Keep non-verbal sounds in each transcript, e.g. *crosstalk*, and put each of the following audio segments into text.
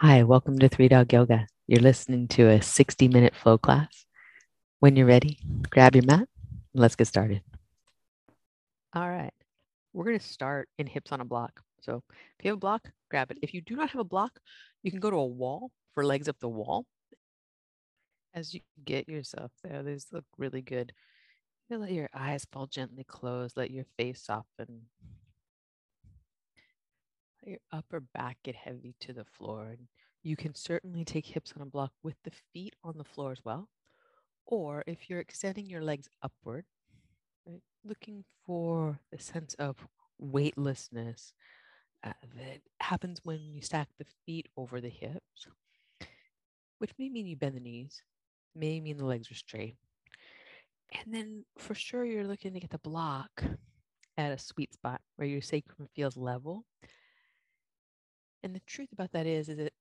Hi, welcome to Three Dog Yoga. You're listening to a 60 minute flow class. When you're ready, grab your mat. And let's get started. All right, we're going to start in hips on a block. So if you have a block, grab it. If you do not have a block, you can go to a wall for legs up the wall. As you get yourself there, these look really good. You let your eyes fall gently closed, let your face soften. Your upper back get heavy to the floor. And you can certainly take hips on a block with the feet on the floor as well. Or if you're extending your legs upward, right, looking for the sense of weightlessness uh, that happens when you stack the feet over the hips, which may mean you bend the knees, may mean the legs are straight. And then for sure, you're looking to get the block at a sweet spot where your sacrum feels level. And the truth about that is, is it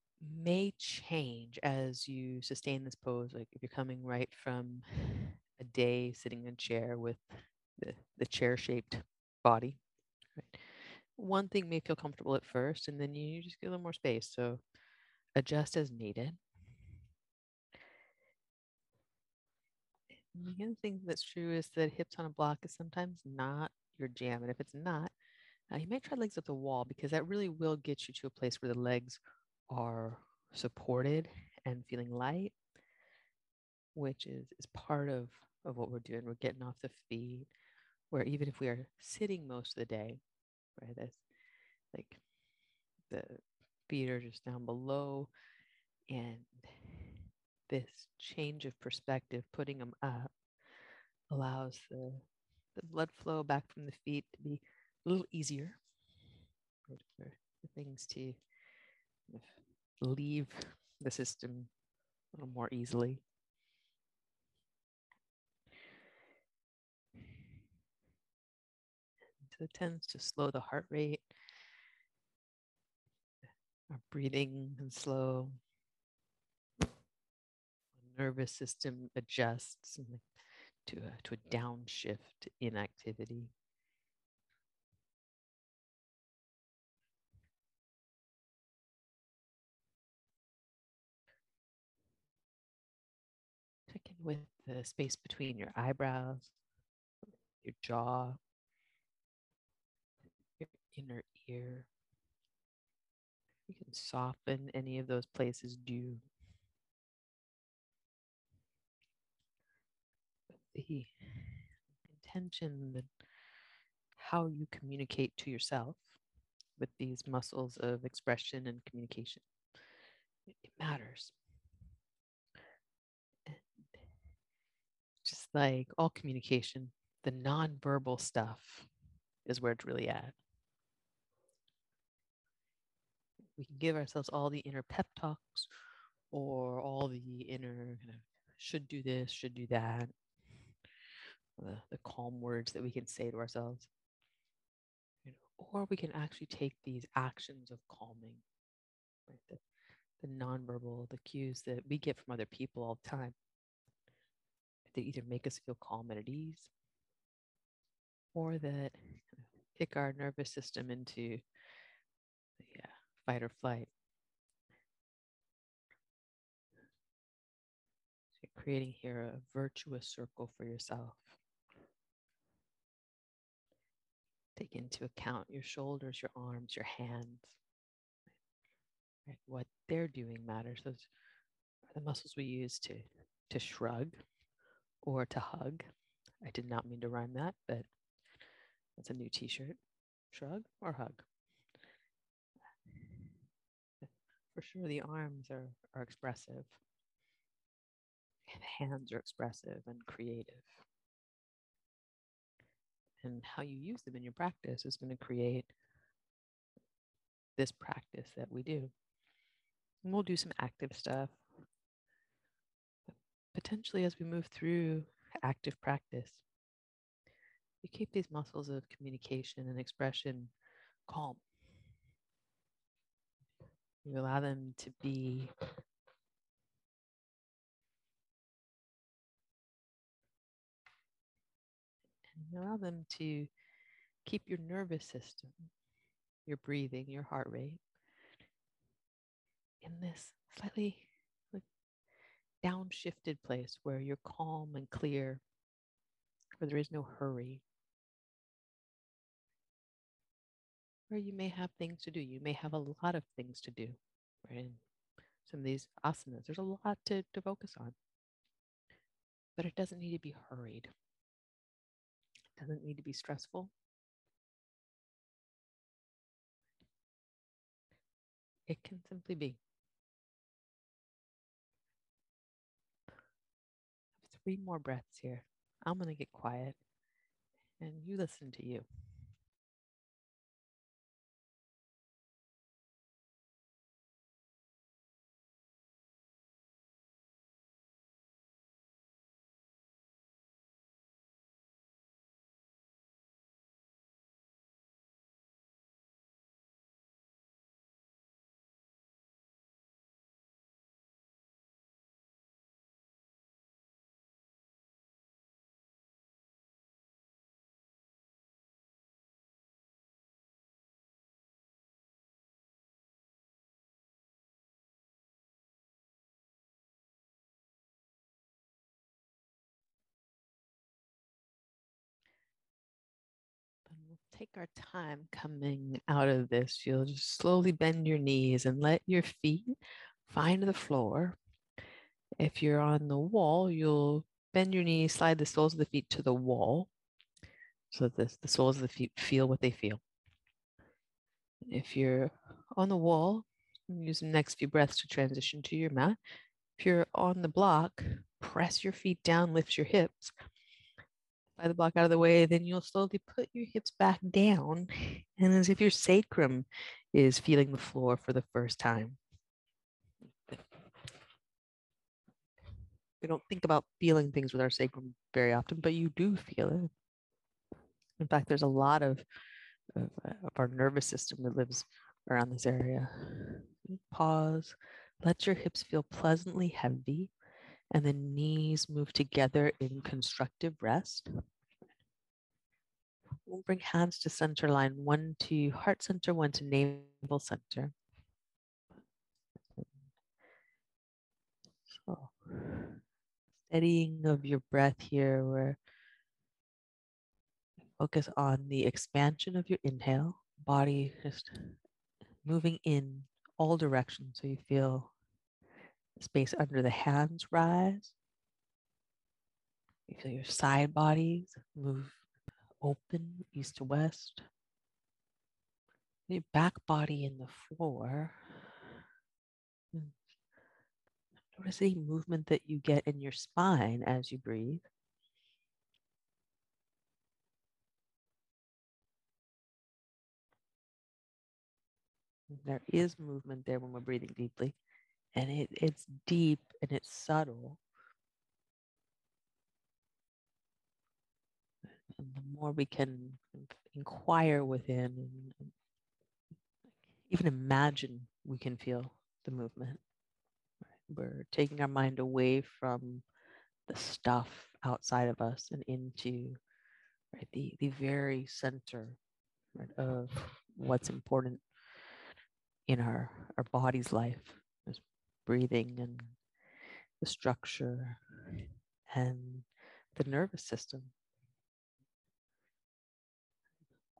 may change as you sustain this pose. Like if you're coming right from a day sitting in a chair with the, the chair shaped body, right? One thing may feel comfortable at first, and then you just get a little more space. So adjust as needed. The other thing that's true is that hips on a block is sometimes not your jam. And if it's not, uh, you might try legs up the wall because that really will get you to a place where the legs are supported and feeling light, which is, is part of, of what we're doing. We're getting off the feet, where even if we are sitting most of the day, right, that's like the feet are just down below, and this change of perspective, putting them up, allows the, the blood flow back from the feet to be a little easier for, things to leave the system a little more easily. So it tends to slow the heart rate. Our breathing and slow. The nervous system adjusts to a, to a downshift in activity. The space between your eyebrows, your jaw, your inner ear. You can soften any of those places due. The intention how you communicate to yourself with these muscles of expression and communication. It matters. Like all communication, the nonverbal stuff is where it's really at. We can give ourselves all the inner pep talks or all the inner should do this, should do that, the, the calm words that we can say to ourselves. You know, or we can actually take these actions of calming, right? The, the nonverbal, the cues that we get from other people all the time that either make us feel calm and at ease or that kick our nervous system into yeah, fight or flight. So you're creating here a virtuous circle for yourself. Take into account your shoulders, your arms, your hands. Right? What they're doing matters. Those are the muscles we use to, to shrug or to hug. I did not mean to rhyme that, but that's a new t shirt. Shrug or hug? For sure, the arms are, are expressive, the hands are expressive and creative. And how you use them in your practice is going to create this practice that we do. And we'll do some active stuff potentially as we move through active practice, you keep these muscles of communication and expression calm. You allow them to be and allow them to keep your nervous system, your breathing, your heart rate in this slightly downshifted place where you're calm and clear, where there is no hurry, where you may have things to do. You may have a lot of things to do, right? In some of these asanas, there's a lot to, to focus on, but it doesn't need to be hurried. It doesn't need to be stressful. It can simply be. Three more breaths here. I'm going to get quiet and you listen to you. Our time coming out of this. You'll just slowly bend your knees and let your feet find the floor. If you're on the wall, you'll bend your knees, slide the soles of the feet to the wall so that the soles of the feet feel what they feel. If you're on the wall, use the next few breaths to transition to your mat. If you're on the block, press your feet down, lift your hips, slide the block out of the way, then you'll slowly put your hips back down and as if your sacrum is feeling the floor for the first time. We don't think about feeling things with our sacrum very often, but you do feel it. In fact, there's a lot of, of, uh, of our nervous system that lives around this area. Pause. Let your hips feel pleasantly heavy and the knees move together in constructive rest. We'll bring hands to center line, one to heart center, one to navel center. So, steadying of your breath here, where focus on the expansion of your inhale, body just moving in all directions so you feel space under the hands rise. You feel your side bodies move open east to west. Your back body in the floor. Notice any movement that you get in your spine as you breathe. There is movement there when we're breathing deeply and it, it's deep and it's subtle. And the more we can inquire within even imagine, we can feel the movement. We're taking our mind away from the stuff outside of us and into right, the, the very center right, of what's important in our, our body's life breathing and the structure and the nervous system.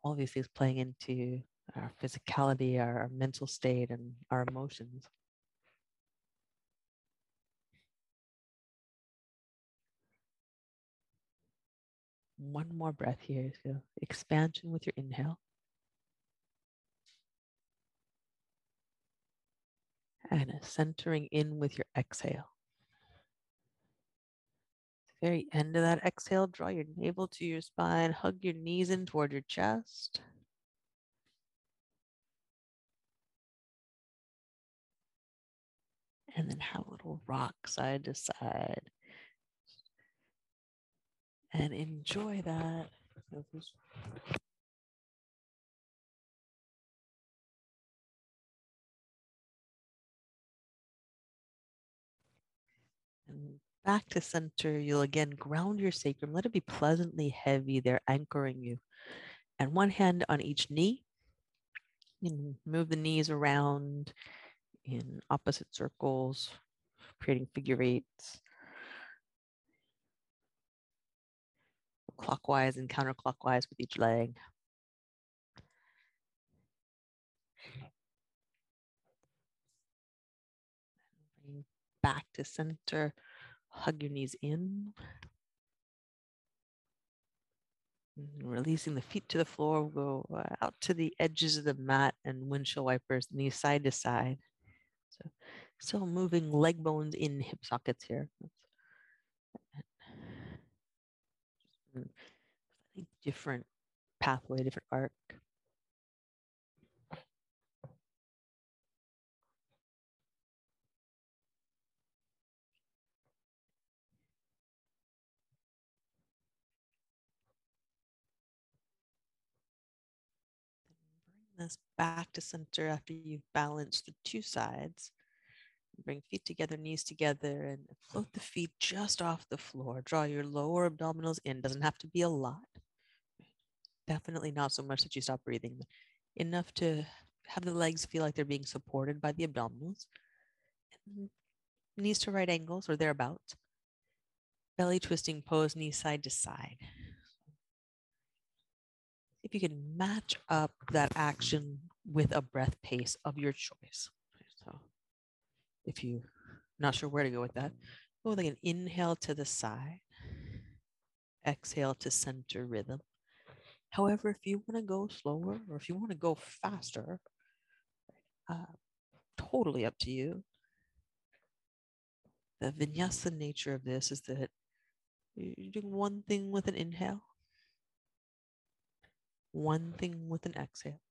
All these things playing into our physicality, our, our mental state, and our emotions. One more breath here. So expansion with your inhale. And centering in with your exhale. Very end of that exhale, draw your navel to your spine, hug your knees in toward your chest. And then have a little rock side to side. And enjoy that. Back to center, you'll again ground your sacrum. Let it be pleasantly heavy there, anchoring you. And one hand on each knee. And move the knees around in opposite circles, creating figure eights. Clockwise and counterclockwise with each leg. back to center. Hug your knees in. Releasing the feet to the floor, we'll go uh, out to the edges of the mat and windshield wipers, knees side to side. So still moving leg bones in hip sockets here. Different pathway, different arc. This back to center after you've balanced the two sides. Bring feet together, knees together, and float the feet just off the floor. Draw your lower abdominals in. Doesn't have to be a lot. Definitely not so much that you stop breathing. Enough to have the legs feel like they're being supported by the abdominals. And knees to right angles or thereabouts. Belly twisting pose, knees side to side if you can match up that action with a breath pace of your choice. So if you're not sure where to go with that, go with like an inhale to the side, exhale to center rhythm. However, if you want to go slower or if you want to go faster, uh, totally up to you. The vinyasa nature of this is that you're doing one thing with an inhale, one thing with an exhale.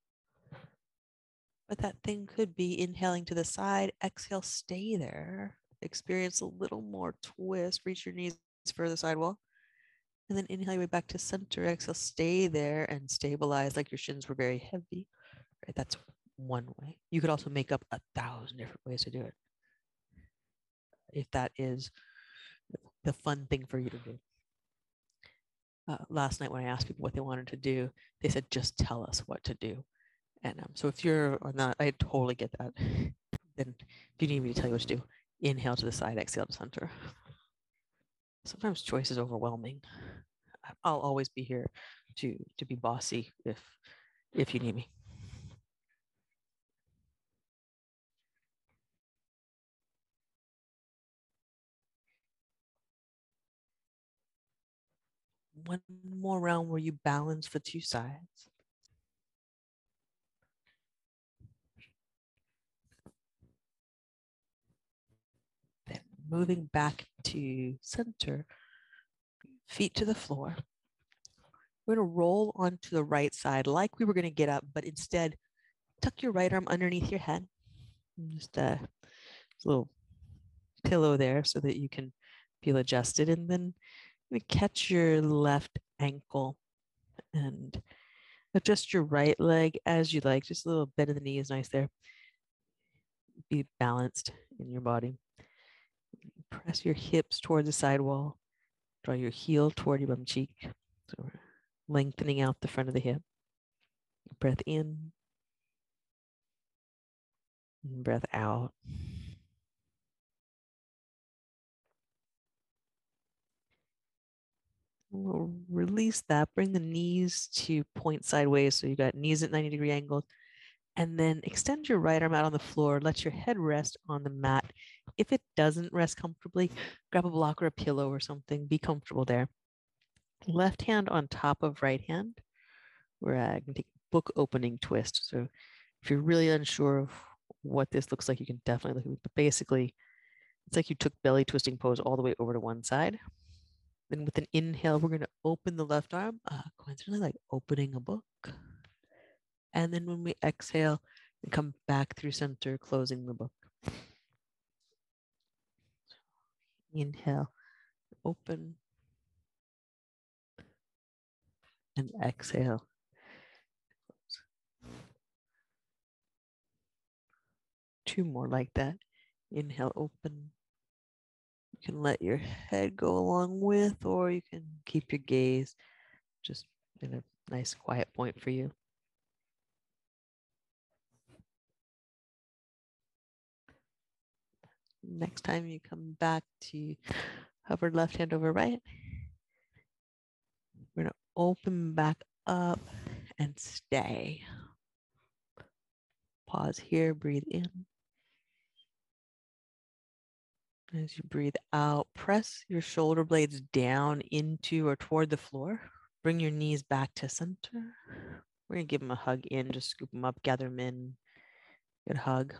But that thing could be inhaling to the side, exhale, stay there, experience a little more twist, reach your knees for the sidewall, and then inhale your way back to center, exhale, stay there and stabilize like your shins were very heavy. Right? That's one way. You could also make up a thousand different ways to do it. If that is the fun thing for you to do uh, last night when I asked people what they wanted to do, they said, just tell us what to do. And um, so if you're on that, I totally get that. *laughs* then if you need me to tell you what to do, inhale to the side, exhale to center. Sometimes choice is overwhelming. I'll always be here to to be bossy if if you need me. One more round where you balance the two sides. Then moving back to center, feet to the floor. We're going to roll onto the right side like we were going to get up, but instead tuck your right arm underneath your head. Just a little pillow there so that you can feel adjusted. And then catch your left ankle and adjust your right leg as you like. Just a little bend of the knee is nice there. Be balanced in your body. Press your hips toward the sidewall. Draw your heel toward your bum cheek. So lengthening out the front of the hip. Breath in. Breath out. We'll release that. Bring the knees to point sideways. So you got knees at 90 degree angles. And then extend your right arm out on the floor. Let your head rest on the mat. If it doesn't rest comfortably, grab a block or a pillow or something. Be comfortable there. Left hand on top of right hand. We're uh, going to take book opening twist. So if you're really unsure of what this looks like, you can definitely look at it. But basically, it's like you took belly twisting pose all the way over to one side then with an inhale, we're going to open the left arm, uh, coincidentally, like opening a book. And then when we exhale, we come back through center, closing the book. Inhale, open. And exhale. Two more like that. Inhale, open. Can let your head go along with, or you can keep your gaze just in a nice quiet point for you. Next time you come back to hover left hand over right, we're going to open back up and stay. Pause here, breathe in. As you breathe out, press your shoulder blades down into or toward the floor. Bring your knees back to center. We're going to give them a hug in, just scoop them up, gather them in. Good hug.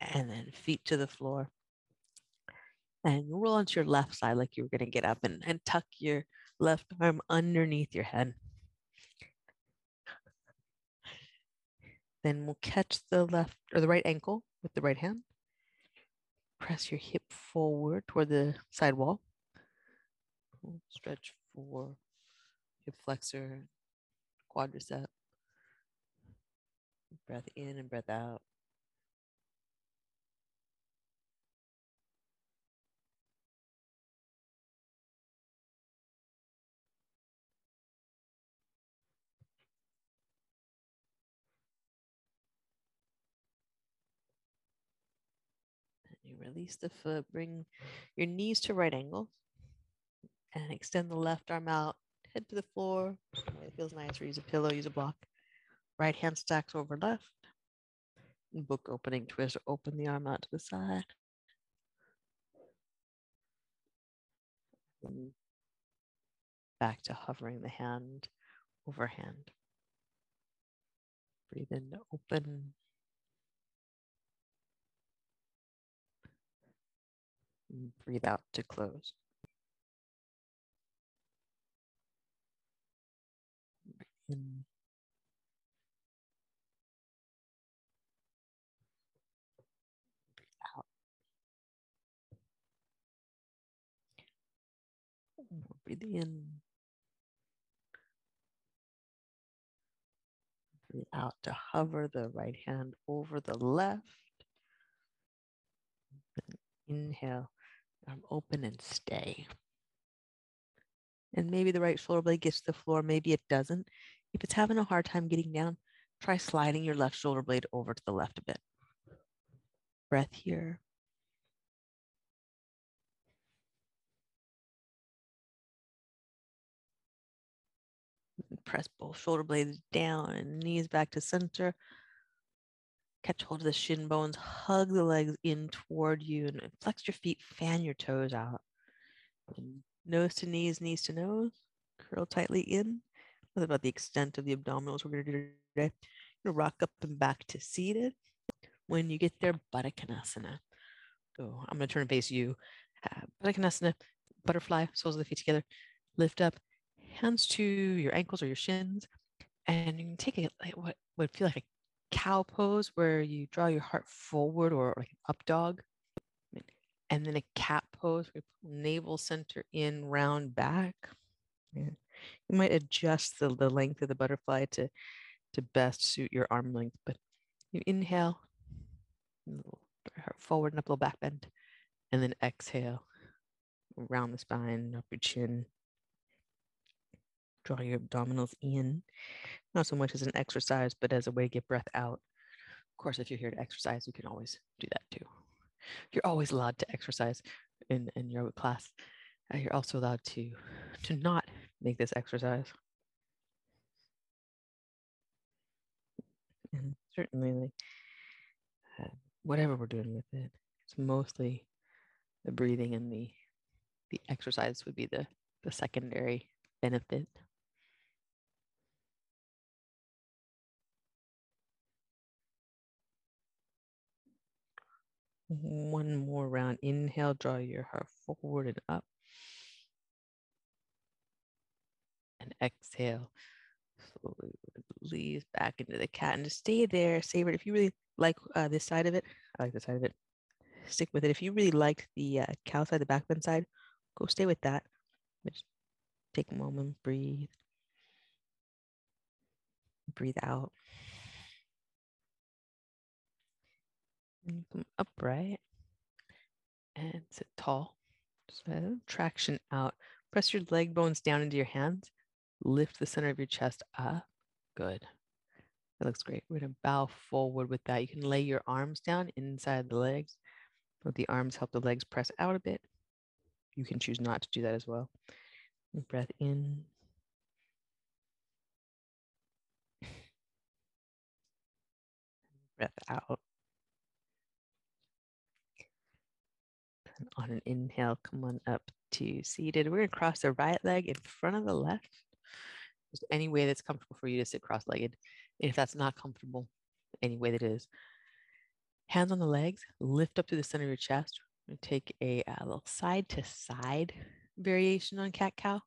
And then feet to the floor. And roll onto your left side like you were going to get up and, and tuck your left arm underneath your head. Then we'll catch the left or the right ankle with the right hand. Press your hip forward toward the side wall. Stretch for hip flexor, quadricep. Breath in and breath out. Release the foot, bring your knees to right angle and extend the left arm out, head to the floor. It feels nice, or use a pillow, use a block. Right hand stacks over left. Book opening twist, open the arm out to the side. Back to hovering the hand overhand. Breathe in open. Breathe out to close. In. Out. Breathe in. Breathe out to hover the right hand over the left. Inhale arm open and stay. And maybe the right shoulder blade gets to the floor, maybe it doesn't. If it's having a hard time getting down, try sliding your left shoulder blade over to the left a bit. Breath here. Press both shoulder blades down and knees back to center. Catch hold of the shin bones, hug the legs in toward you, and flex your feet, fan your toes out. Nose to knees, knees to nose, curl tightly in. That's about the extent of the abdominals we're going to do today. You're rock up and back to seated. When you get there, Baddha. So I'm going to turn and face you. Uh, butterfly, soles of the feet together. Lift up, hands to your ankles or your shins, and you can take a, like, what would feel like a cow pose where you draw your heart forward or like an up dog. And then a cat pose where you navel center in, round back. Yeah. You might adjust the, the length of the butterfly to, to best suit your arm length, but you inhale, heart forward and up, little back bend, and then exhale, around the spine, up your chin. Draw your abdominals in not so much as an exercise, but as a way to get breath out. Of course, if you're here to exercise, you can always do that too. You're always allowed to exercise in, in yoga class. Uh, you're also allowed to to not make this exercise. And certainly, like, uh, whatever we're doing with it, it's mostly the breathing and the the exercise would be the the secondary benefit. One more round. Inhale, draw your heart forward and up. And exhale. Slowly release back into the cat and just stay there. Savor it. If you really like uh, this side of it, I like the side of it. Stick with it. If you really liked the uh, cow side, the back bend side, go stay with that. Just take a moment, breathe. Breathe out. And come upright and sit tall. So traction out. Press your leg bones down into your hands. Lift the center of your chest up. Good. That looks great. We're going to bow forward with that. You can lay your arms down inside the legs. Let the arms help the legs press out a bit. You can choose not to do that as well. Breath in. Breath out. On an inhale, come on up to seated. We're going to cross the right leg in front of the left. Just any way that's comfortable for you to sit cross legged. If that's not comfortable, any way that is. Hands on the legs, lift up to the center of your chest. Take a, a little side to side variation on cat cow.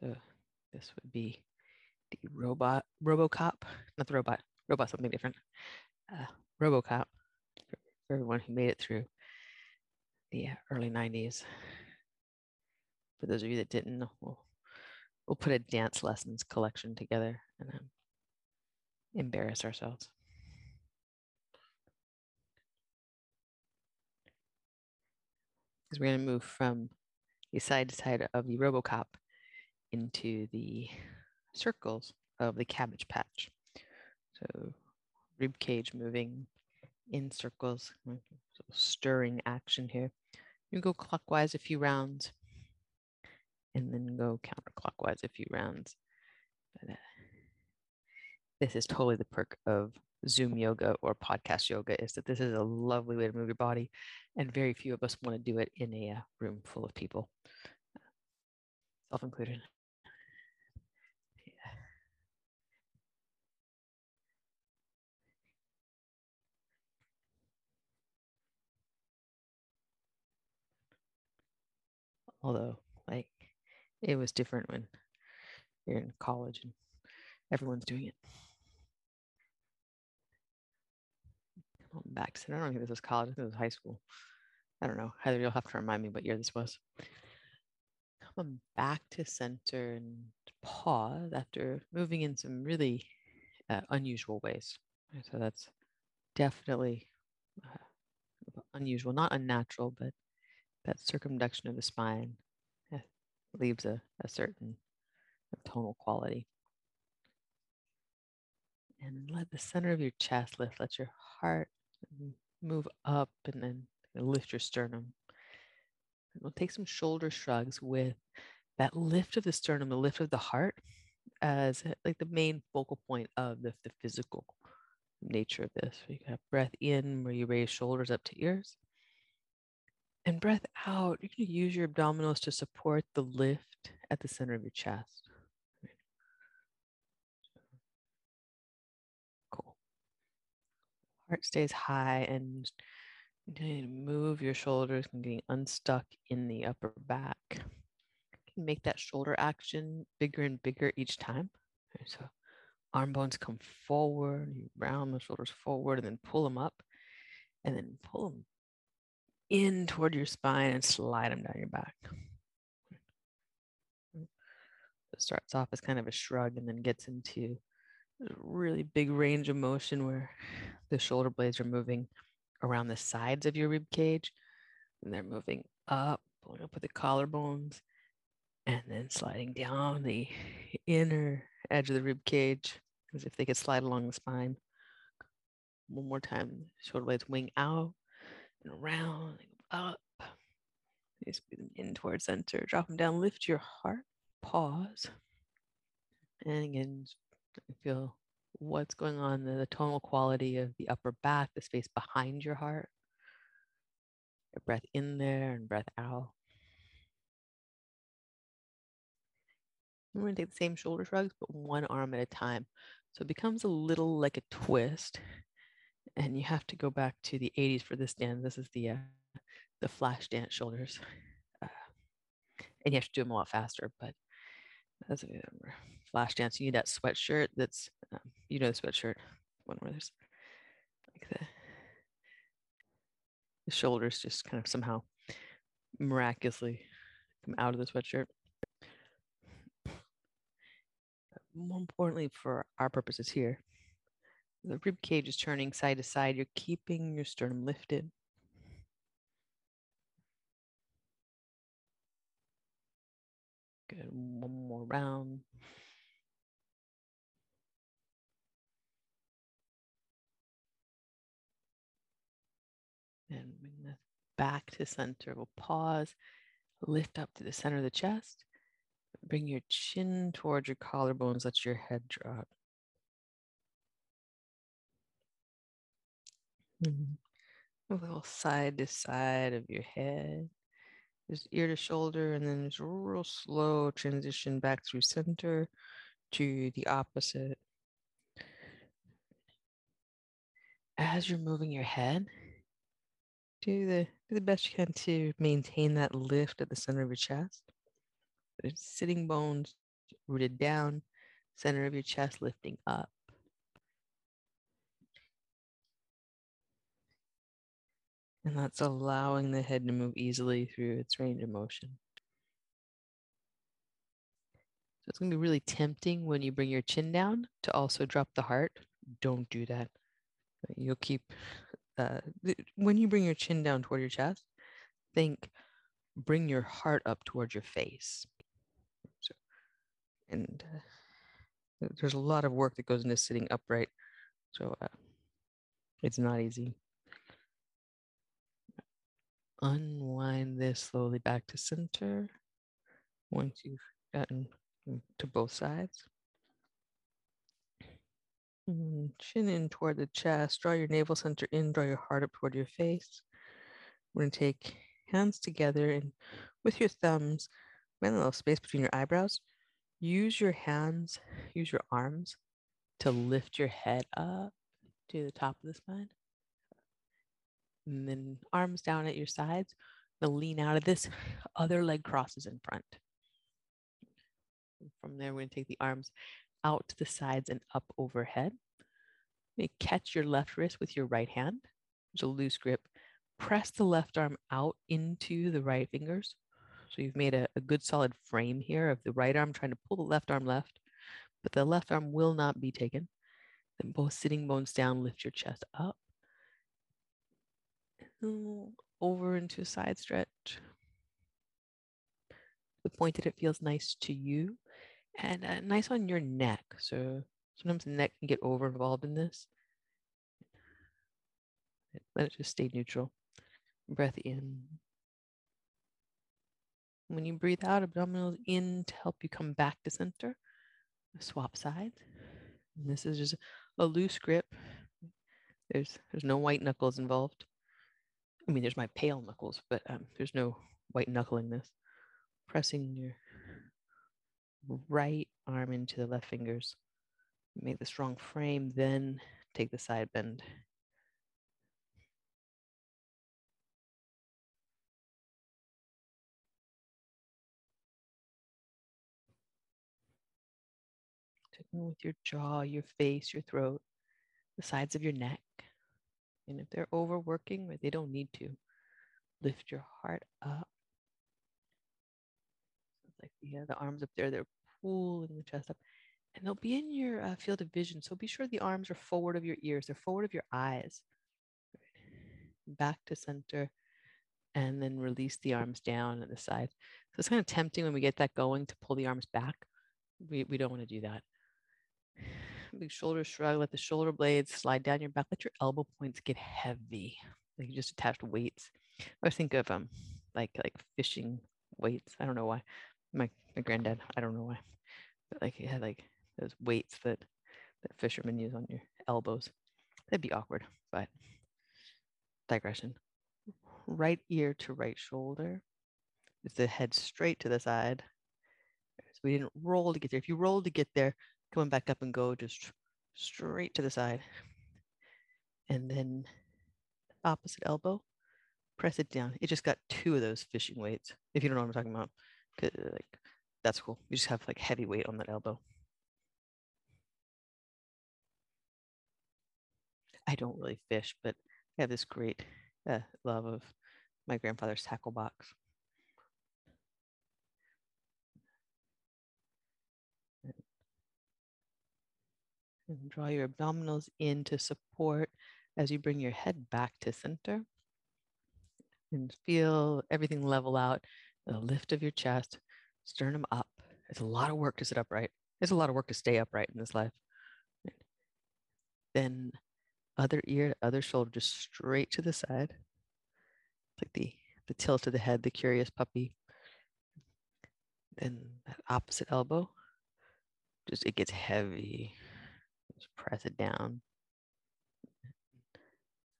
So this would be the robot, Robocop, not the robot, robot something different. Uh, Robocop for everyone who made it through the early 90s. For those of you that didn't, we'll, we'll put a dance lessons collection together and um, embarrass ourselves. Because we're going to move from the side to side of the Robocop into the circles of the cabbage patch. So rib cage moving in circles, so stirring action here. You go clockwise a few rounds and then go counterclockwise a few rounds. But, uh, this is totally the perk of Zoom yoga or podcast yoga is that this is a lovely way to move your body, and very few of us want to do it in a uh, room full of people, self included. Although, like, it was different when you're in college and everyone's doing it. Come on back to I don't think this was college. I think it was high school. I don't know. Heather, you'll have to remind me what year this was. Come on back to center and pause after moving in some really uh, unusual ways. So that's definitely uh, unusual, not unnatural, but that circumduction of the spine eh, leaves a, a certain tonal quality. And let the center of your chest lift, let your heart move up and then lift your sternum. And we'll take some shoulder shrugs with that lift of the sternum, the lift of the heart as eh, like the main focal point of the, the physical nature of this. So you have breath in where you raise shoulders up to ears. And breath out, you're going to use your abdominals to support the lift at the center of your chest. Cool. Heart stays high and move your shoulders and getting unstuck in the upper back. You can make that shoulder action bigger and bigger each time. So arm bones come forward, you round the shoulders forward and then pull them up and then pull them in toward your spine and slide them down your back. Mm. It starts off as kind of a shrug and then gets into a really big range of motion where the shoulder blades are moving around the sides of your rib cage and they're moving up, pulling up with the collarbones, and then sliding down the inner edge of the rib cage as if they could slide along the spine. One more time, shoulder blades wing out and around, up. Just breathe them in towards center. Drop them down. Lift your heart. Pause. And again, feel what's going on, the, the tonal quality of the upper back, the space behind your heart. Your breath in there and breath out. we're going to take the same shoulder shrugs, but one arm at a time. So it becomes a little like a twist and you have to go back to the 80s for this dance. This is the uh, the flash dance shoulders, uh, and you have to do them a lot faster. But that's a flash dance. You need that sweatshirt. That's um, you know the sweatshirt one where there's like the the shoulders just kind of somehow miraculously come out of the sweatshirt. But more importantly, for our purposes here, the rib cage is turning side to side. You're keeping your sternum lifted. Good. One more round. And bring the back to center. We'll pause, lift up to the center of the chest. Bring your chin towards your collarbones. Let your head drop. Mm-hmm. A little side to side of your head. Just ear to shoulder, and then just real slow transition back through center to the opposite. As you're moving your head, do the do the best you can to maintain that lift at the center of your chest. Sitting bones rooted down, center of your chest lifting up. And that's allowing the head to move easily through its range of motion. So it's going to be really tempting when you bring your chin down to also drop the heart. Don't do that. You'll keep, uh, when you bring your chin down toward your chest, think bring your heart up towards your face. So, and uh, there's a lot of work that goes into sitting upright. So uh, it's not easy. Unwind this slowly back to center once you've gotten to both sides. Mm, chin in toward the chest. Draw your navel center in. Draw your heart up toward your face. We're going to take hands together and with your thumbs, find a little space between your eyebrows. Use your hands, use your arms to lift your head up to the top of the spine. And then arms down at your sides. Now lean out of this. Other leg crosses in front. From there, we're to take the arms out to the sides and up overhead. You catch your left wrist with your right hand. There's a loose grip. Press the left arm out into the right fingers. So you've made a, a good solid frame here of the right arm trying to pull the left arm left, but the left arm will not be taken. Then both sitting bones down, lift your chest up. Over into a side stretch. The point that it feels nice to you and uh, nice on your neck. So sometimes the neck can get over involved in this. Let it just stay neutral. Breath in. When you breathe out, abdominals in to help you come back to center. Swap sides. And this is just a loose grip. There's there's no white knuckles involved. I mean, there's my pale knuckles, but um, there's no white knuckling this. Pressing your right arm into the left fingers. Make the strong frame, then take the side bend. Checking with your jaw, your face, your throat, the sides of your neck. And if they're overworking, or they don't need to, lift your heart up. It's like uh, the arms up there, they're pulling the chest up and they'll be in your uh, field of vision. So be sure the arms are forward of your ears, they're forward of your eyes. Back to center, and then release the arms down at the side. So it's kind of tempting when we get that going to pull the arms back. We, we don't want to do that. Big shoulder shrug, let the shoulder blades slide down your back, let your elbow points get heavy. Like you just attached weights. I think of um like like fishing weights. I don't know why. My my granddad, I don't know why. But like he had like those weights that that fishermen use on your elbows. That'd be awkward, but digression. Right ear to right shoulder. Is the head straight to the side. So we didn't roll to get there. If you roll to get there, coming back up and go just straight to the side. And then opposite elbow, press it down. It just got two of those fishing weights. If you don't know what I'm talking about, like that's cool. You just have like heavy weight on that elbow. I don't really fish, but I have this great uh, love of my grandfather's tackle box. And draw your abdominals in to support as you bring your head back to center. And feel everything level out, the lift of your chest, sternum up. It's a lot of work to sit upright. It's a lot of work to stay upright in this life. Then other ear, other shoulder, just straight to the side. like the the tilt of the head, the curious puppy. Then that opposite elbow, just it gets heavy. Just press it down.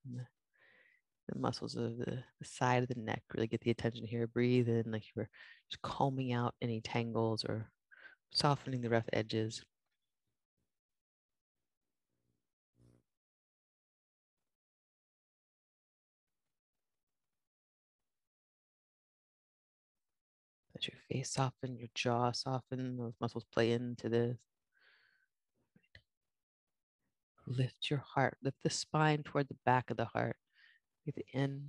The, muscles of the, the side of the neck really get the attention here. Breathe in like you're just combing out any tangles or softening the rough edges. Let your face soften, your jaw soften, those muscles play into this. Lift your heart, lift the spine toward the back of the heart. Breathe in.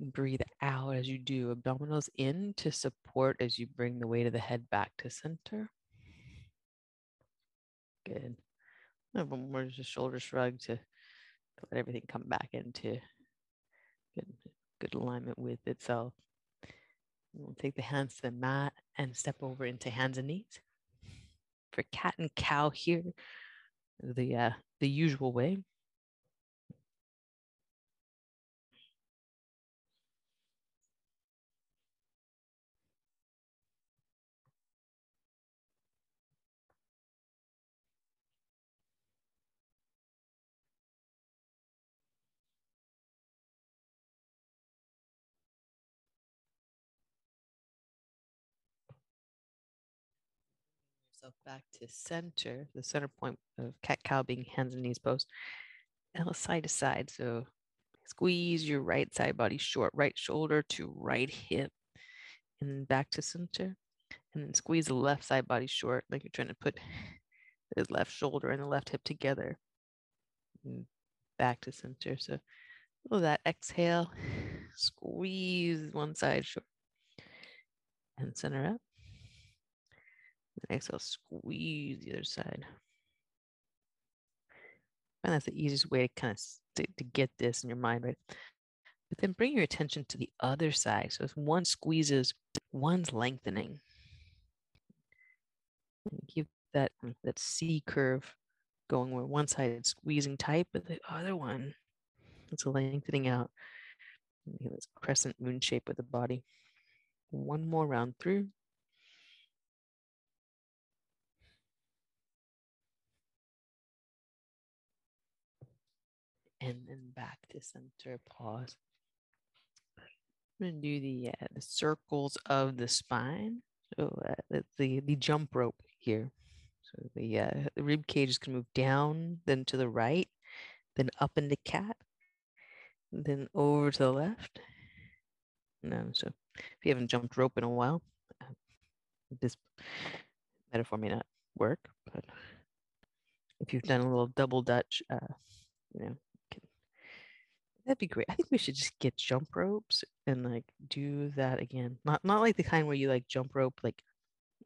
Breathe out as you do. Abdominals in to support as you bring the weight of the head back to center. Good. One more just shoulder shrug to let everything come back into good, good alignment with itself. We'll take the hands to the mat and step over into hands and knees. For cat and cow here, the uh, the usual way. Back to center, the center point of cat cow being hands and knees pose. Now side to side. So squeeze your right side body short, right shoulder to right hip, and back to center. And then squeeze the left side body short, like you're trying to put the left shoulder and the left hip together. And back to center. So oh, that exhale, *sighs* squeeze one side short and center up. Exhale, squeeze the other side. And that's the easiest way to kind of to, to get this in your mind, right? But then bring your attention to the other side. So if one squeezes, one's lengthening. And keep that that C curve going where one side is squeezing tight, but the other one it's lengthening out. This crescent moon shape of the body. One more round through. And then back to center pause. I'm to do the, uh, the circles of the spine. So uh, the, the jump rope here. So the, uh, the rib cage is gonna move down, then to the right, then up into cat, then over to the left. No, so if you haven't jumped rope in a while, uh, this metaphor may not work, but if you've done a little double dutch, uh, you know, That'd be great. I think we should just get jump ropes and like do that again. Not not like the kind where you like jump rope like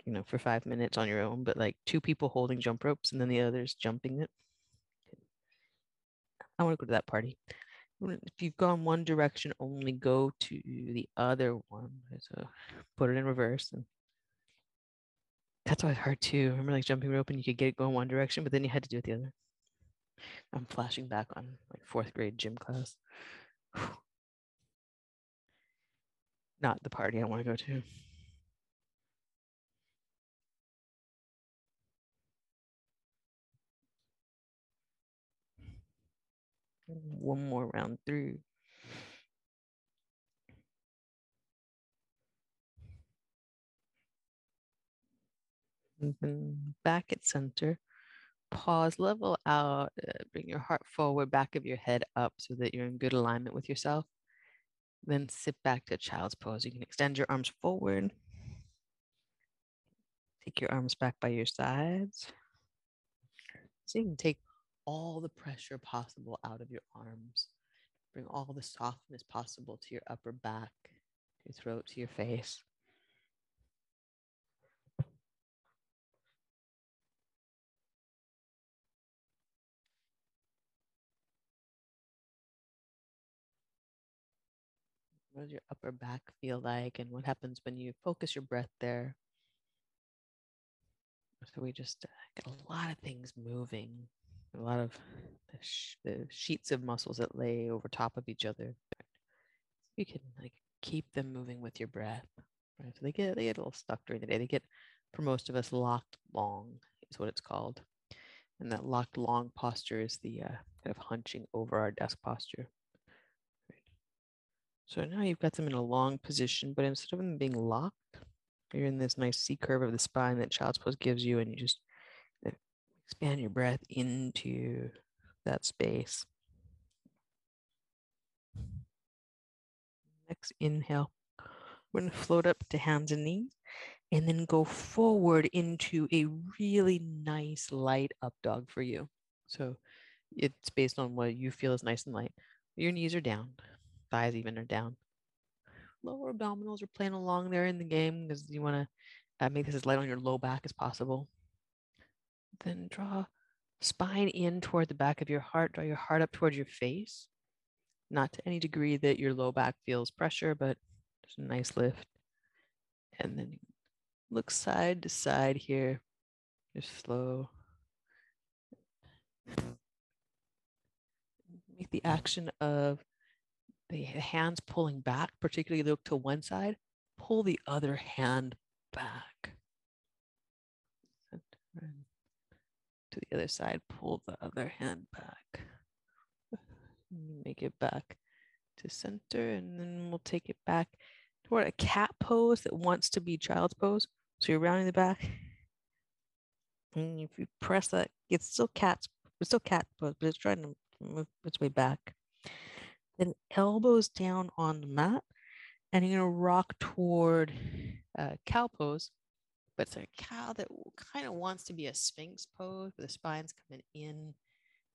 you know for five minutes on your own, but like two people holding jump ropes and then the others jumping it. I want to go to that party. If you've gone one direction, only go to the other one. So put it in reverse and that's always hard too. Remember like jumping rope and you could get it going one direction, but then you had to do it the other. I'm flashing back on like fourth grade gym class. *sighs* Not the party I want to go to. One more round through. And back at center pause, level out, uh, bring your heart forward, back of your head up so that you're in good alignment with yourself. Then sit back to child's pose. You can extend your arms forward. Take your arms back by your sides. So you can take all the pressure possible out of your arms. Bring all the softness possible to your upper back, your throat, to your face. What does your upper back feel like? And what happens when you focus your breath there? So we just uh, get a lot of things moving. a lot of the, sh- the sheets of muscles that lay over top of each other. You can like keep them moving with your breath. Right? So they get they get a little stuck during the day. They get for most of us locked long is what it's called. And that locked long posture is the uh, kind of hunching over our desk posture. So now you've got them in a long position, but instead of them being locked, you're in this nice C curve of the spine that child's pose gives you, and you just uh, expand your breath into that space. Next inhale, we're going to float up to hands and knees and then go forward into a really nice light up dog for you. So it's based on what you feel is nice and light. Your knees are down, thighs even are down. Lower abdominals are playing along there in the game because you want to uh, make this as light on your low back as possible. Then draw spine in toward the back of your heart, draw your heart up towards your face. Not to any degree that your low back feels pressure, but just a nice lift. And then look side to side here, just slow. Make the action of the hands pulling back, particularly look to one side, pull the other hand back. To the other side, pull the other hand back. *laughs* Make it back to center, and then we'll take it back toward a cat pose that wants to be child's pose. So you're rounding the back. And if you press that, it's still cat's, it's still cat pose, but it's trying to move its way back. Then elbows down on the mat, and you're gonna rock toward uh, cow pose, but it's a cow that kind of wants to be a sphinx pose, where the spine's coming in,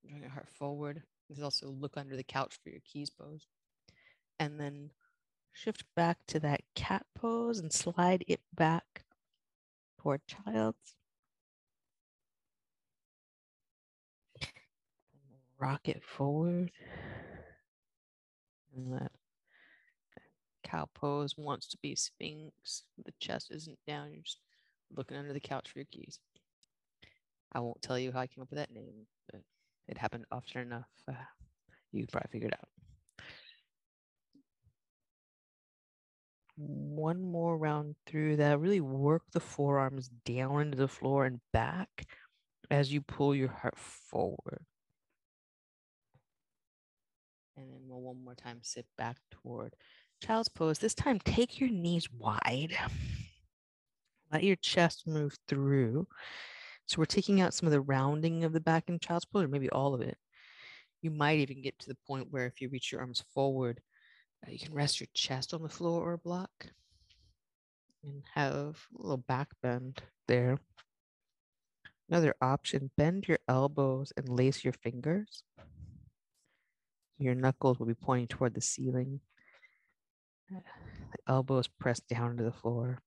drawing your heart forward. There's also look under the couch for your keys pose, and then shift back to that cat pose and slide it back toward child's. Rock it forward. And that cow pose wants to be sphinx. The chest isn't down. You're just looking under the couch for your keys. I won't tell you how I came up with that name, but it happened often enough. Uh, you probably figured out. One more round through that. Really work the forearms down into the floor and back as you pull your heart forward. And then we'll one more time sit back toward child's pose. This time, take your knees wide. Let your chest move through. So we're taking out some of the rounding of the back in child's pose, or maybe all of it. You might even get to the point where if you reach your arms forward, uh, you can rest your chest on the floor or a block and have a little back bend there. Another option, bend your elbows and lace your fingers. Your knuckles will be pointing toward the ceiling. The elbows pressed down to the floor.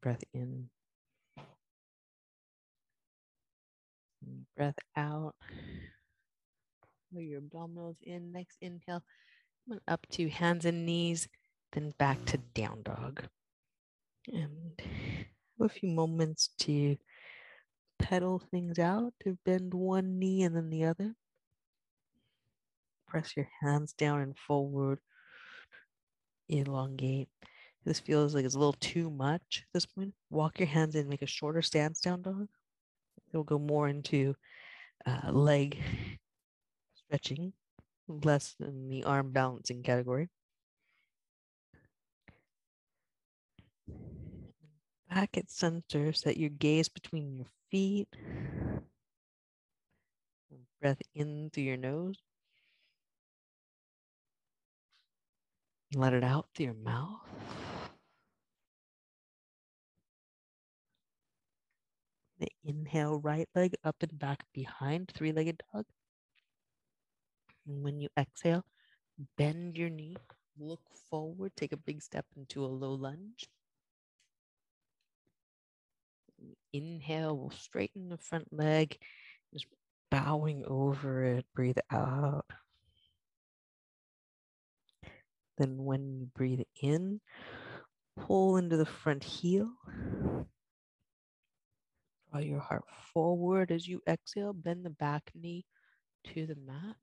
Breath in. Breath out. Pull Your abdominals in. Next inhale. Come Up to hands and knees, then back to down dog. And have a few moments to pedal things out, to bend one knee and then the other. Press your hands down and forward. Elongate. This feels like it's a little too much at this point. Walk your hands in, make a shorter stance down dog. It'll go more into uh, leg stretching, less than the arm balancing category. Back at center, set your gaze between your feet. Breath in through your nose. Let it out through your mouth. The inhale, right leg up and back behind, three legged dog. And when you exhale, bend your knee, look forward, take a big step into a low lunge. Inhale, we'll straighten the front leg, just bowing over it, breathe out. Then when you breathe in, pull into the front heel. Draw your heart forward as you exhale. Bend the back knee to the mat.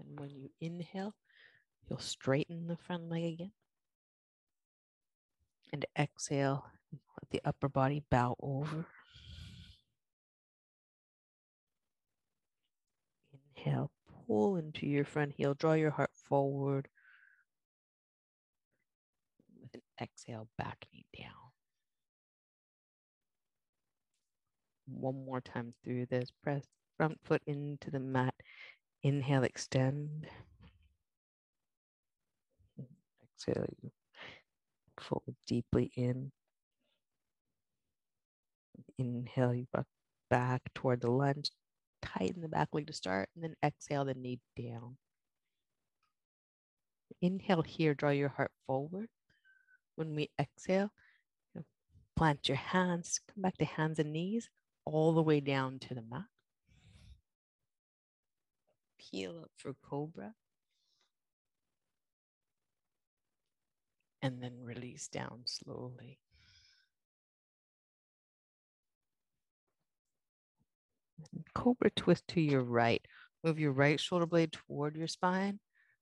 And when you inhale, you'll straighten the front leg again. And exhale, let the upper body bow over. Inhale, pull into your front heel, draw your heart forward. With an exhale, back knee down. One more time through this. Press front foot into the mat. Inhale, extend. Exhale, fold deeply in. Inhale, you back toward the lunge. Tighten the back leg to start, and then exhale the knee down. Inhale here, draw your heart forward. When we exhale, plant your hands, come back to hands and knees, all the way down to the mat. Peel up for cobra. And then release down slowly. Cobra twist to your right. Move your right shoulder blade toward your spine.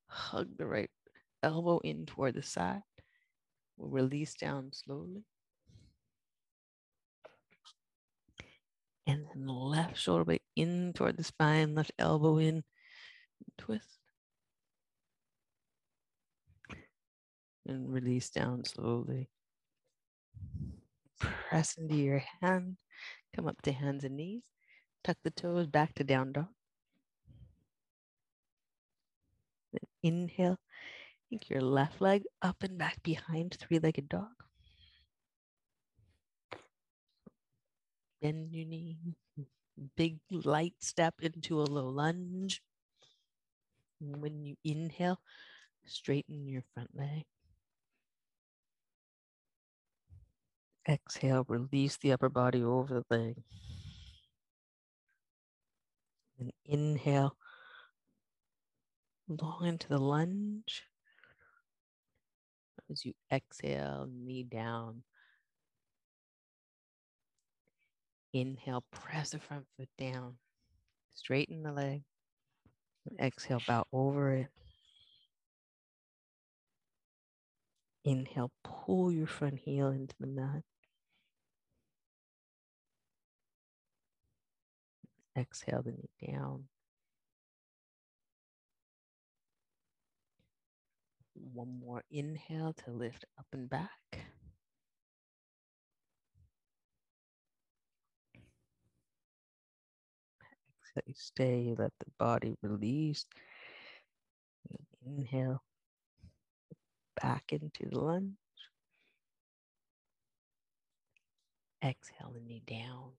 Hug the right elbow in toward the side. We'll release down slowly. And then left shoulder blade in toward the spine, left elbow in, twist. And release down slowly. Press into your hand. Come up to hands and knees. Tuck the toes back to down dog. Inhale. Take your left leg up and back behind three-legged dog. Bend your knee. Big light step into a low lunge. When you inhale, straighten your front leg. Exhale, release the upper body over the leg. And inhale, long into the lunge. As you exhale, knee down. Inhale, press the front foot down. Straighten the leg. Exhale, bow over it. Inhale, pull your front heel into the mat. Exhale the knee down. One more inhale to lift up and back. Exhale, you stay, let the body release. Inhale back into the lunge. Exhale the knee down.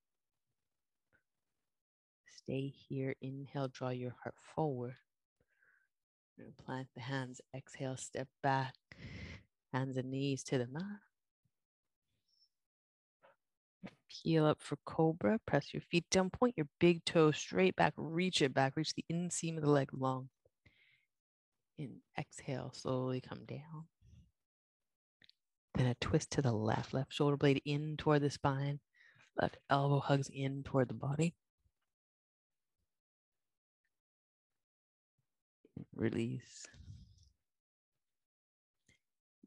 Stay here. Inhale, draw your heart forward. And plant the hands. Exhale, step back. Hands and knees to the mat. Peel up for cobra. Press your feet down. Point your big toe straight back. Reach it back. Reach the inseam of the leg long. In exhale, slowly come down. Then a twist to the left. Left shoulder blade in toward the spine. Left elbow hugs in toward the body. Release.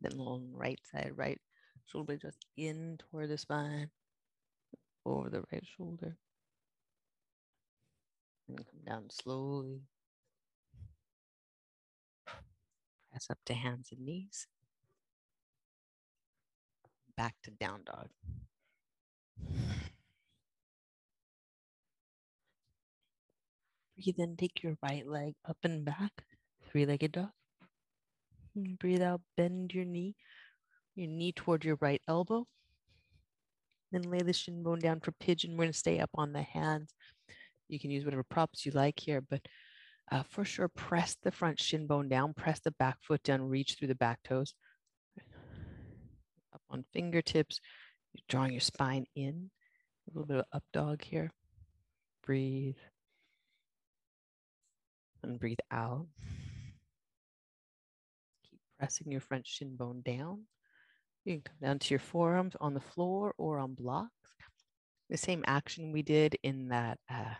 Then long right side, right shoulder just in toward the spine, over the right shoulder. And come down slowly. Press up to hands and knees. Back to down dog. Breathe in, take your right leg up and back, three legged dog. Breathe out, bend your knee, your knee toward your right elbow. Then lay the shin bone down for pigeon. We're going to stay up on the hands. You can use whatever props you like here, but uh, for sure, press the front shin bone down, press the back foot down, reach through the back toes. Up on fingertips, you're drawing your spine in. A little bit of up dog here. Breathe and breathe out. Pressing your front shin bone down. You can come down to your forearms on the floor or on blocks. The same action we did in that uh,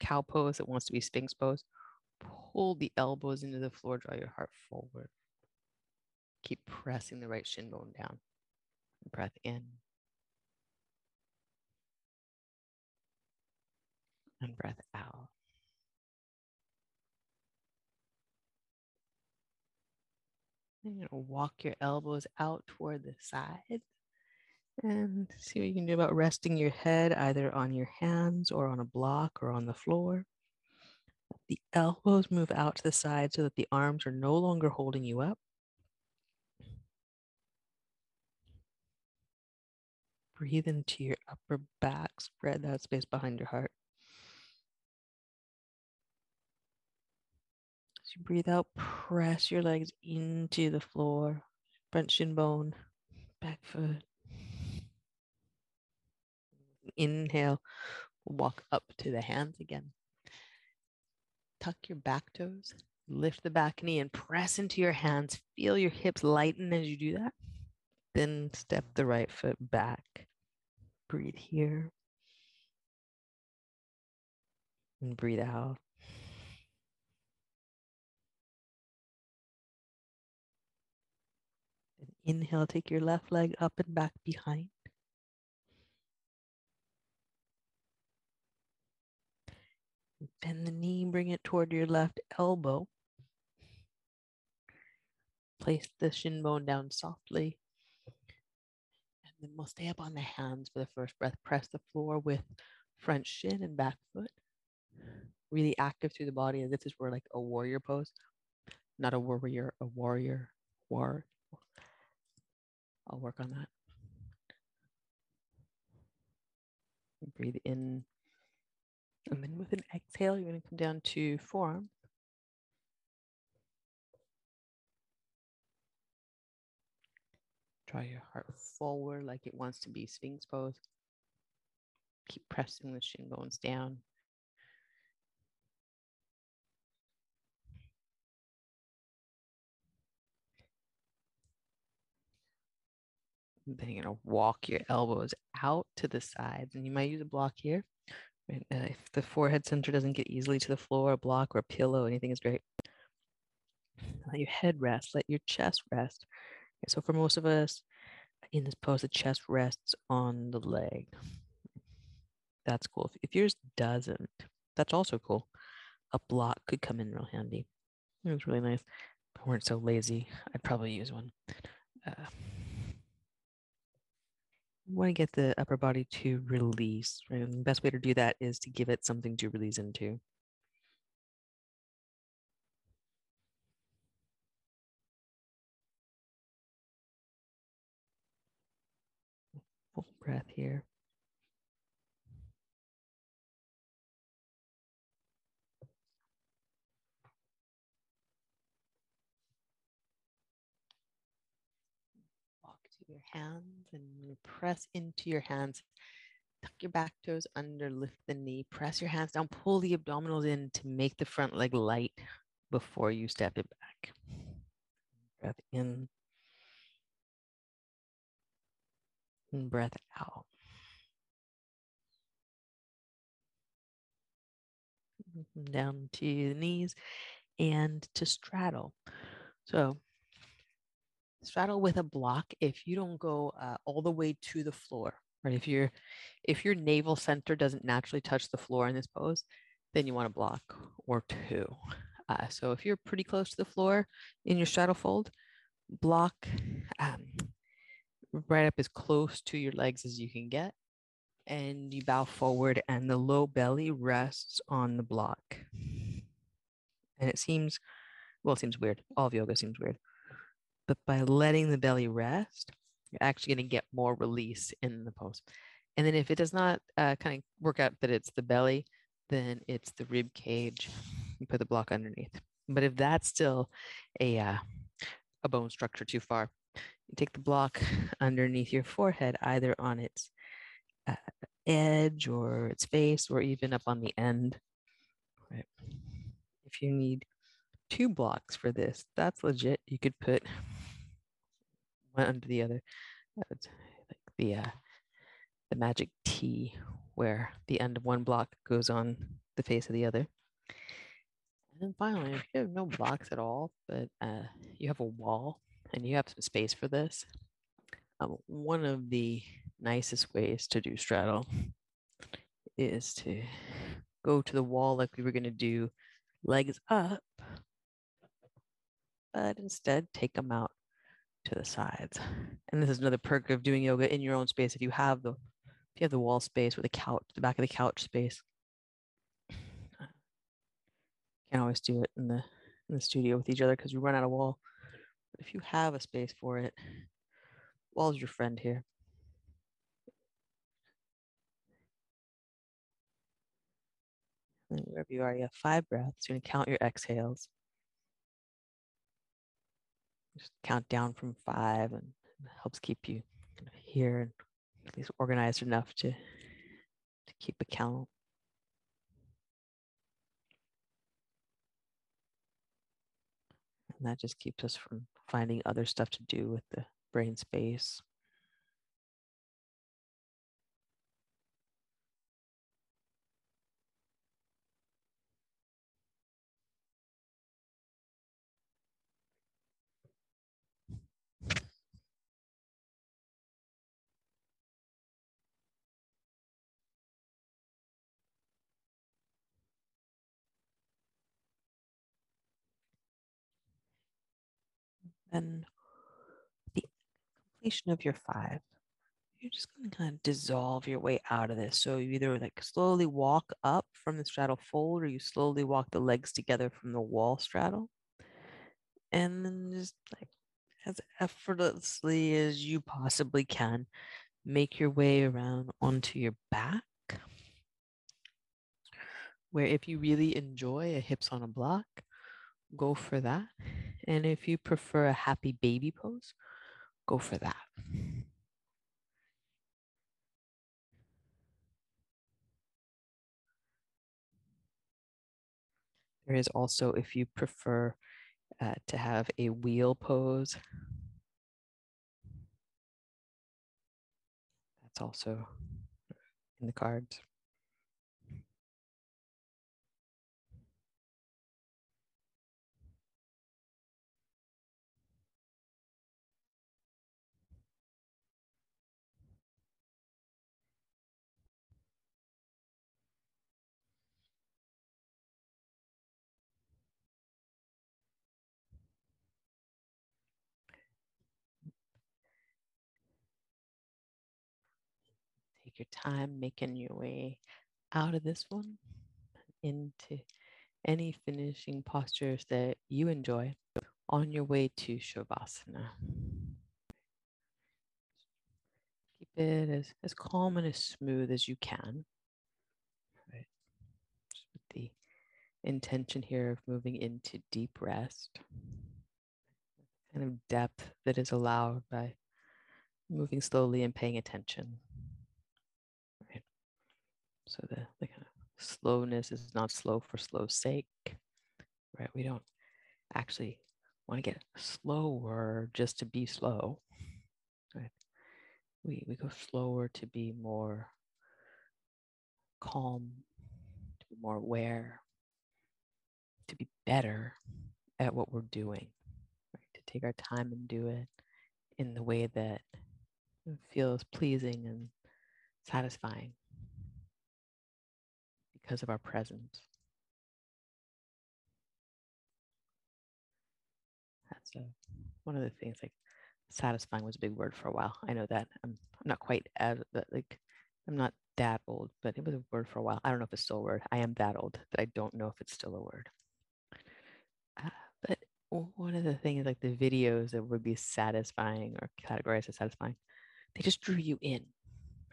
cow pose that wants to be Sphinx pose. Pull the elbows into the floor, draw your heart forward. Keep pressing the right shin bone down. Breath in. And breath out. Going to walk your elbows out toward the side and see what you can do about resting your head either on your hands or on a block or on the floor. The elbows move out to the side so that the arms are no longer holding you up. Breathe into your upper back, spread that space behind your heart. You breathe out, press your legs into the floor, front shin bone, back foot. Inhale, walk up to the hands again. Tuck your back toes, lift the back knee and press into your hands. Feel your hips lighten as you do that. Then step the right foot back. Breathe here. And breathe out. Inhale, take your left leg up and back behind. Bend the knee, bring it toward your left elbow. Place the shin bone down softly. And then we'll stay up on the hands for the first breath. Press the floor with front shin and back foot. Really active through the body as if this were like a warrior pose. Not a warrior, a warrior, war, I'll work on that. Breathe in. And then with an exhale, you're going to come down to forearm. Draw your heart forward like it wants to be Sphinx pose. Keep pressing the shin bones down. Then you're gonna walk your elbows out to the sides, and you might use a block here. Right? Uh, if the forehead center doesn't get easily to the floor, a block or a pillow, anything is great. Let your head rest, let your chest rest. Okay, so for most of us in this pose, the chest rests on the leg. That's cool. If, if yours doesn't, that's also cool. A block could come in real handy. It was really nice. If I weren't so lazy, I'd probably use one. Uh, want to get the upper body to release. Right? And the best way to do that is to give it something to release into. Full breath here. Walk to your hands and press into your hands. Tuck your back toes under, lift the knee, press your hands down, pull the abdominals in to make the front leg light before you step it back. Breath in and breath out. Down to the knees and to straddle. So straddle with a block if you don't go uh, all the way to the floor right? If your if your navel center doesn't naturally touch the floor in this pose then you want a block or two uh, so if you're pretty close to the floor in your straddle fold block um, right up as close to your legs as you can get and you bow forward and the low belly rests on the block. And it seems well it seems weird. All of yoga seems weird but by letting the belly rest, you're actually going to get more release in the pose. And then if it does not uh, kind of work out that it's the belly, then it's the rib cage. You put the block underneath. But if that's still a uh, a bone structure too far, you take the block underneath your forehead, either on its uh, edge or its face, or even up on the end. Right. If you need two blocks for this, that's legit. You could put under the other. It's like the uh, the magic T, where the end of one block goes on the face of the other. And then finally, if you have no blocks at all, but uh, you have a wall and you have some space for this, um, one of the nicest ways to do straddle is to go to the wall like we were going to do legs up, but instead take them out to the sides. And this is another perk of doing yoga in your own space. If you have the if you have the wall space with the couch, the back of the couch space, *sighs* can't always do it in the in the studio with each other because we run out of wall. But if you have a space for it, wall's your friend here. And wherever you are, you have five breaths. You're gonna count your exhales. Just count down from five and helps keep you here and at least organized enough to, to keep a count. And that just keeps us from finding other stuff to do with the brain space. Then the completion of your five, you're just going to kind of dissolve your way out of this. So you either like slowly walk up from the straddle fold or you slowly walk the legs together from the wall straddle. And then just like as effortlessly as you possibly can, make your way around onto your back. Where if you really enjoy a hips on a block, go for that. And if you prefer a happy baby pose, go for that. There is also, if you prefer uh, to have a wheel pose, that's also in the cards. Time making your way out of this one into any finishing postures that you enjoy on your way to Shavasana. Keep it as, as calm and as smooth as you can. Right. Just with the intention here of moving into deep rest. Kind of depth that is allowed by moving slowly and paying attention. So the, the kind of slowness is not slow for slow's sake. Right. We don't actually want to get slower just to be slow. Right. We we go slower to be more calm, to be more aware, to be better at what we're doing, right? To take our time and do it in the way that feels pleasing and satisfying because of our presence. That's a, one of the things like satisfying was a big word for a while. I know that I'm, not quite as like I'm not that old, but it was a word for a while. I don't know if it's still a word. I am that old that I don't know if it's still a word. Uh, but one of the things like the videos that would be satisfying or categorized as satisfying, they just drew you in,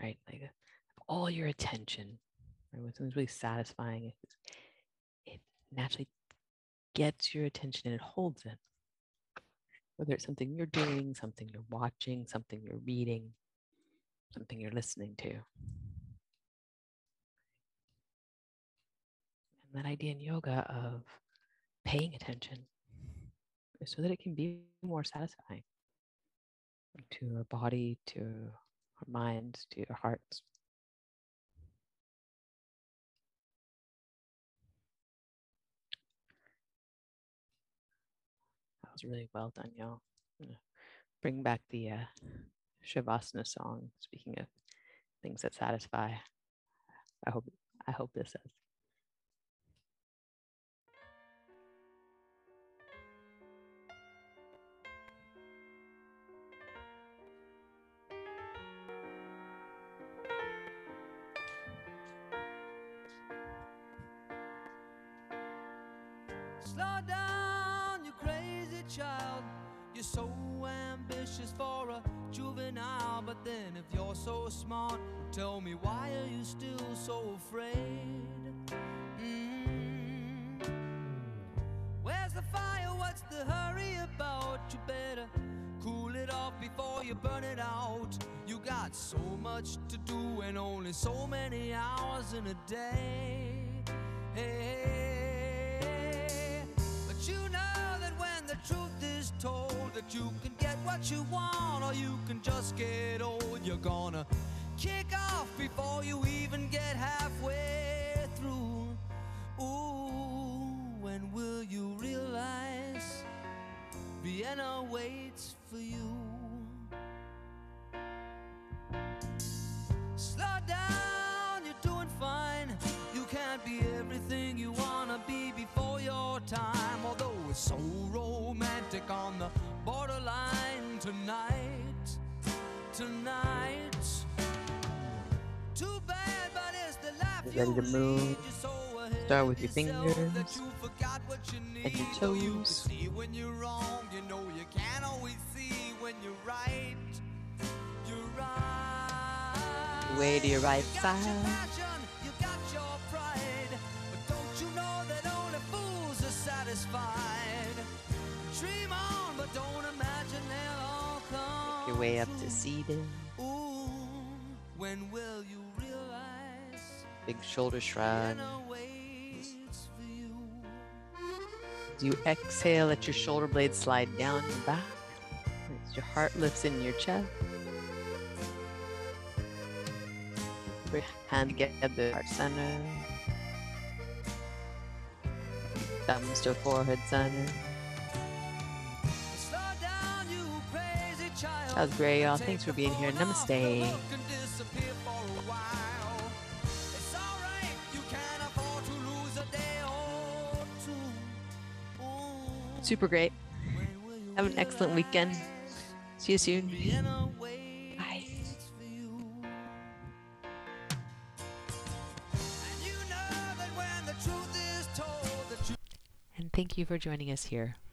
right? Like all your attention. Right? When something's really satisfying, it, it naturally gets your attention and it holds it. Whether it's something you're doing, something you're watching, something you're reading, something you're listening to. And that idea in yoga of paying attention so that it can be more satisfying. to our body, to our minds, to our hearts. Really well done, y'all. Bring back the uh, Shavasana song. Speaking of things that satisfy, I hope I hope this does. Child. You're so ambitious for a juvenile, but then if you're so smart, tell me why are you still so afraid? Mm. Where's the fire? What's the hurry about? You better cool it off before you burn it out. You got so much to do and only so many hours in a day. Hey, told that you can get what you want or you can just get old, you're gonna kick off before you even get halfway through. Ooh, when will you realize Vienna waits for you? Slow down, you're doing fine. You can't be everything you wanna be before your time. Although it's so tonight. Too bad, but it's the life You ready to move? lead. You're so ahead Start with your fingers you forgot what you and your You toes. see when you're wrong. You know you can't always see when you're right. You're right. Way to your right You side. passion, you got your pride, but don't you know that only fools are satisfied? Dream on, but don't imagine they'll all come. Your way up to true. seated. When will you realize Big shoulder shrug. Vienna waits for you? As you exhale, let your shoulder blades slide down your back. As your heart lifts in your chest. Your hand together, heart center. Thumbs to forehead center. That was great, y'all. Thanks for being here. Namaste. Super great. Have an excellent weekend. See you soon. Bye. And thank you for joining us here.